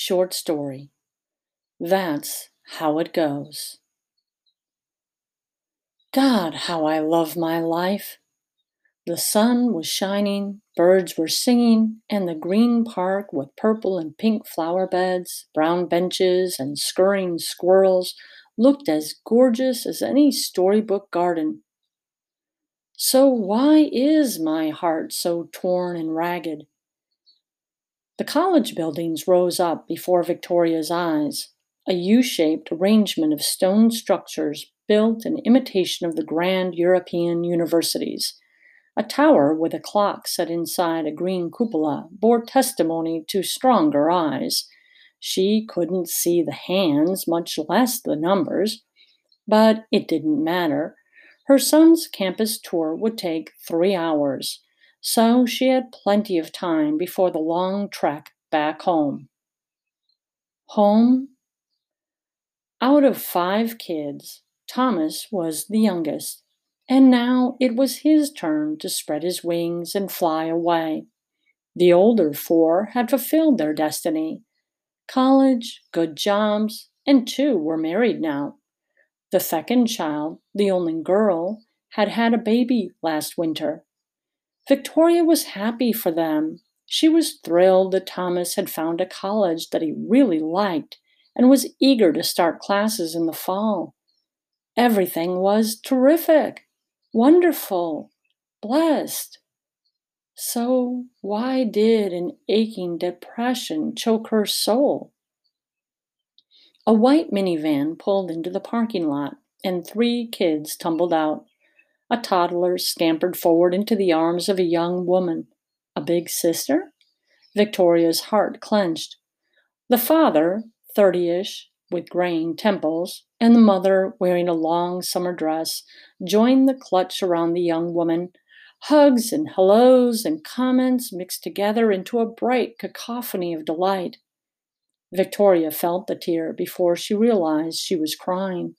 Short story. That's how it goes. God, how I love my life. The sun was shining, birds were singing, and the green park with purple and pink flower beds, brown benches, and scurrying squirrels looked as gorgeous as any storybook garden. So, why is my heart so torn and ragged? The college buildings rose up before Victoria's eyes, a U shaped arrangement of stone structures built in imitation of the grand European universities a tower with a clock set inside a green cupola bore testimony to stronger eyes. She couldn't see the hands, much less the numbers, but it didn't matter. Her son's campus tour would take three hours, so she had plenty of time before the long trek back home. Home? Out of five kids, Thomas was the youngest and now it was his turn to spread his wings and fly away. The older four had fulfilled their destiny college, good jobs, and two were married now. The second child, the only girl, had had a baby last winter. Victoria was happy for them. She was thrilled that Thomas had found a college that he really liked and was eager to start classes in the fall. Everything was terrific wonderful, blessed. So, why did an aching depression choke her soul? A white minivan pulled into the parking lot, and three kids tumbled out. A toddler scampered forward into the arms of a young woman. A big sister? Victoria's heart clenched. The father, thirty ish, with graying temples, and the mother, wearing a long summer dress, joined the clutch around the young woman. Hugs and hellos and comments mixed together into a bright cacophony of delight. Victoria felt the tear before she realized she was crying.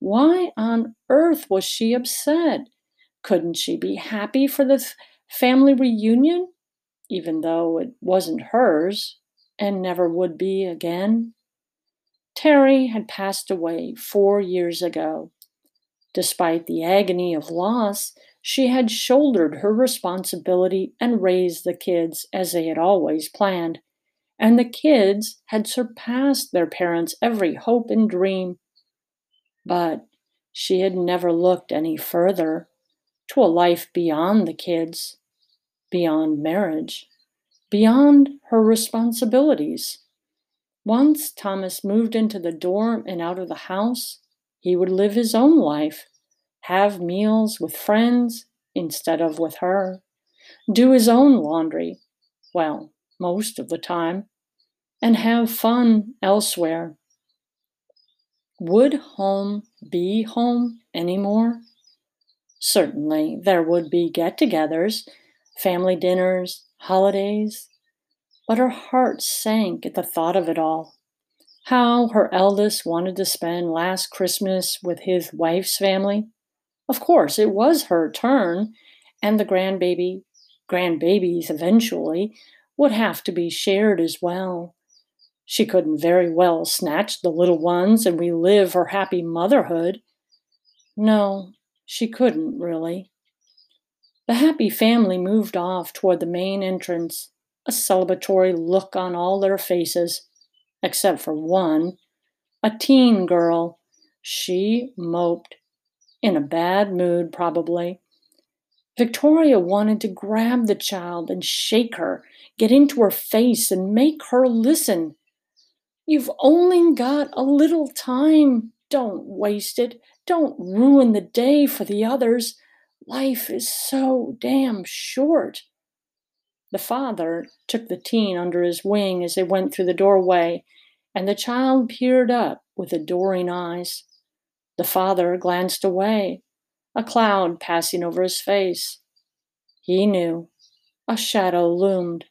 Why on earth was she upset? Couldn't she be happy for the family reunion, even though it wasn't hers and never would be again? Terry had passed away four years ago. Despite the agony of loss, she had shouldered her responsibility and raised the kids as they had always planned. And the kids had surpassed their parents' every hope and dream. But she had never looked any further to a life beyond the kids, beyond marriage, beyond her responsibilities. Once Thomas moved into the dorm and out of the house, he would live his own life, have meals with friends instead of with her, do his own laundry, well, most of the time, and have fun elsewhere. Would home be home anymore? Certainly, there would be get togethers, family dinners, holidays, but her heart sank at the thought of it all. How her eldest wanted to spend last Christmas with his wife's family. Of course, it was her turn, and the grandbaby, grandbabies eventually, would have to be shared as well. She couldn't very well snatch the little ones and relive her happy motherhood. No, she couldn't really. The happy family moved off toward the main entrance a celebratory look on all their faces, except for one, a teen girl. She moped, in a bad mood, probably. Victoria wanted to grab the child and shake her, get into her face, and make her listen. You've only got a little time. Don't waste it. Don't ruin the day for the others. Life is so damn short. The father took the teen under his wing as they went through the doorway, and the child peered up with adoring eyes. The father glanced away, a cloud passing over his face. He knew. A shadow loomed.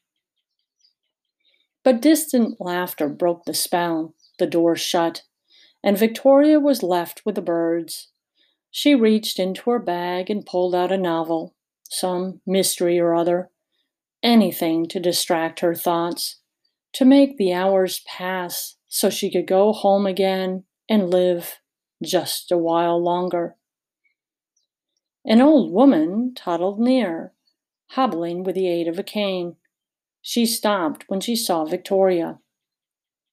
But distant laughter broke the spell. The door shut, and Victoria was left with the birds. She reached into her bag and pulled out a novel, some mystery or other anything to distract her thoughts. to make the hours pass so she could go home again and live just a while longer. An old woman toddled near, hobbling with the aid of a cane. She stopped when she saw Victoria.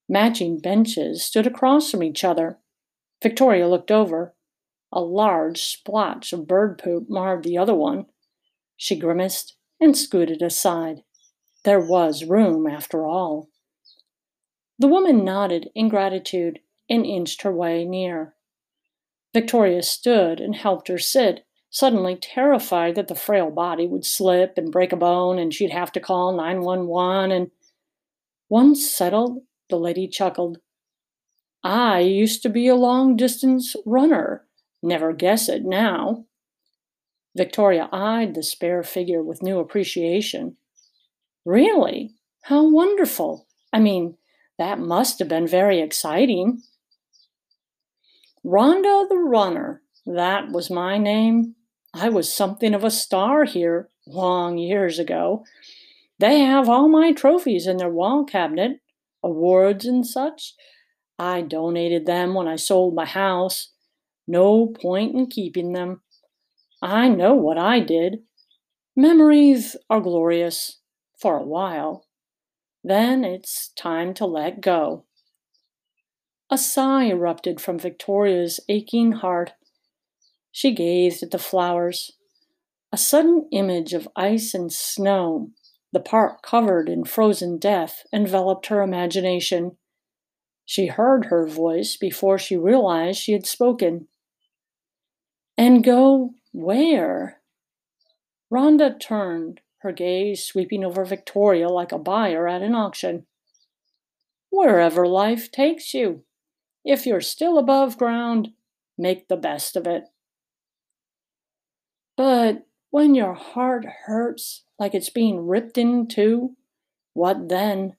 Matching benches stood across from each other. Victoria looked over. A large splotch of bird poop marred the other one. She grimaced and scooted aside. There was room, after all. The woman nodded in gratitude and inched her way near. Victoria stood and helped her sit, suddenly terrified that the frail body would slip and break a bone and she'd have to call 911 and once settled, the lady chuckled. I used to be a long distance runner. Never guess it now. Victoria eyed the spare figure with new appreciation. Really? How wonderful! I mean, that must have been very exciting. Rhonda the Runner, that was my name. I was something of a star here long years ago. They have all my trophies in their wall cabinet, awards and such. I donated them when I sold my house. No point in keeping them. I know what I did. Memories are glorious for a while. Then it's time to let go. A sigh erupted from Victoria's aching heart. She gazed at the flowers. A sudden image of ice and snow, the park covered in frozen death, enveloped her imagination. She heard her voice before she realized she had spoken. And go where? Rhonda turned, her gaze sweeping over Victoria like a buyer at an auction. Wherever life takes you. If you're still above ground, make the best of it. But when your heart hurts like it's being ripped in two, what then?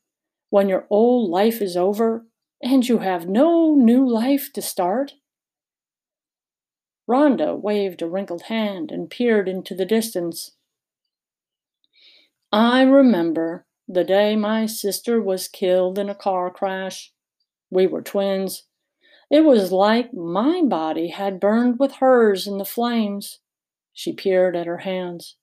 When your old life is over and you have no new life to start? Rhonda waved a wrinkled hand and peered into the distance. I remember the day my sister was killed in a car crash. We were twins. It was like my body had burned with hers in the flames. She peered at her hands.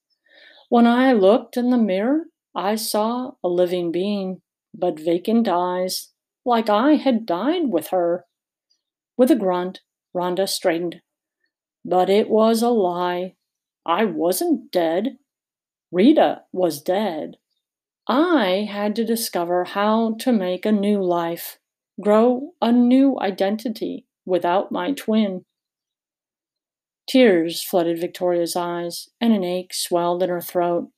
When I looked in the mirror, I saw a living being, but vacant eyes, like I had died with her. With a grunt, Rhonda straightened. But it was a lie. I wasn't dead. Rita was dead. I had to discover how to make a new life, grow a new identity without my twin. Tears flooded Victoria's eyes, and an ache swelled in her throat.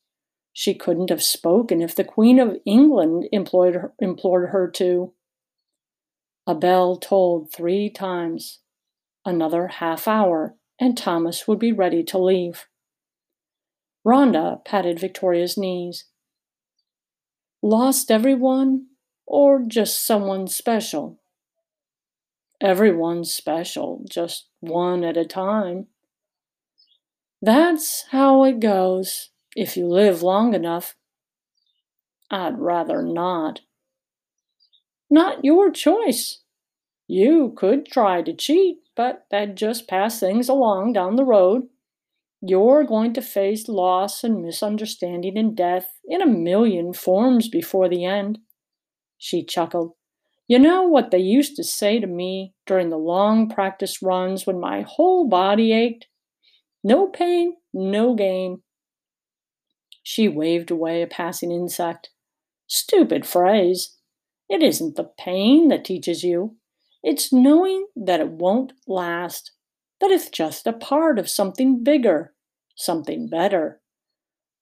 She couldn't have spoken if the Queen of England her, implored her to. A bell tolled three times. Another half hour, and Thomas would be ready to leave. Rhonda patted Victoria's knees. Lost everyone, or just someone special? Everyone's special, just one at a time. That's how it goes if you live long enough. I'd rather not. Not your choice. You could try to cheat, but that'd just pass things along down the road. You're going to face loss and misunderstanding and death in a million forms before the end. She chuckled. You know what they used to say to me during the long practice runs when my whole body ached? No pain, no gain. She waved away a passing insect. Stupid phrase. It isn't the pain that teaches you, it's knowing that it won't last, that it's just a part of something bigger something better.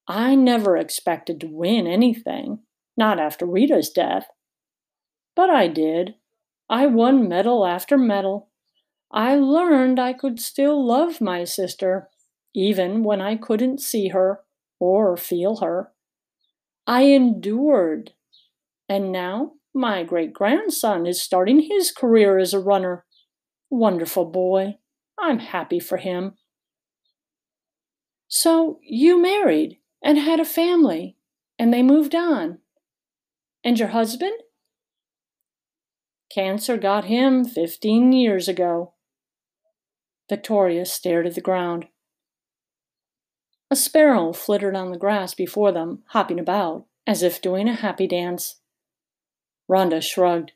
I never expected to win anything, not after Rita's death. But I did. I won medal after medal. I learned I could still love my sister, even when I couldn't see her or feel her. I endured. And now my great grandson is starting his career as a runner. Wonderful boy. I'm happy for him. So you married and had a family, and they moved on. And your husband? Cancer got him 15 years ago. Victoria stared at the ground. A sparrow flittered on the grass before them, hopping about, as if doing a happy dance. Rhonda shrugged.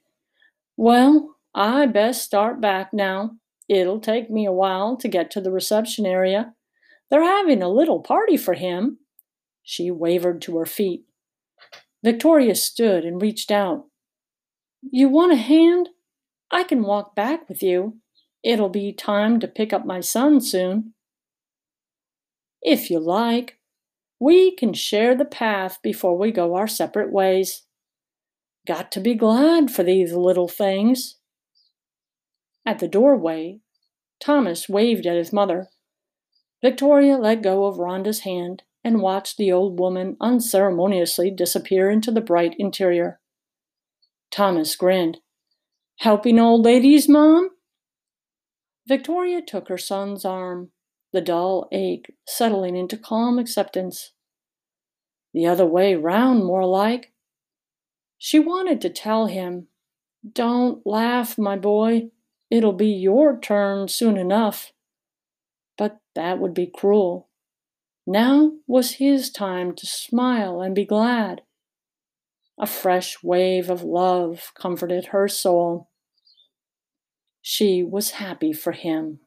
Well, I best start back now. It'll take me a while to get to the reception area. They're having a little party for him. She wavered to her feet. Victoria stood and reached out. You want a hand? I can walk back with you. It'll be time to pick up my son soon. If you like, we can share the path before we go our separate ways. Got to be glad for these little things. At the doorway, Thomas waved at his mother. Victoria let go of Rhonda's hand and watched the old woman unceremoniously disappear into the bright interior. Thomas grinned. Helping old ladies, Mom? Victoria took her son's arm, the dull ache settling into calm acceptance. The other way round, more like. She wanted to tell him, Don't laugh, my boy. It'll be your turn soon enough. But that would be cruel. Now was his time to smile and be glad. A fresh wave of love comforted her soul. She was happy for him.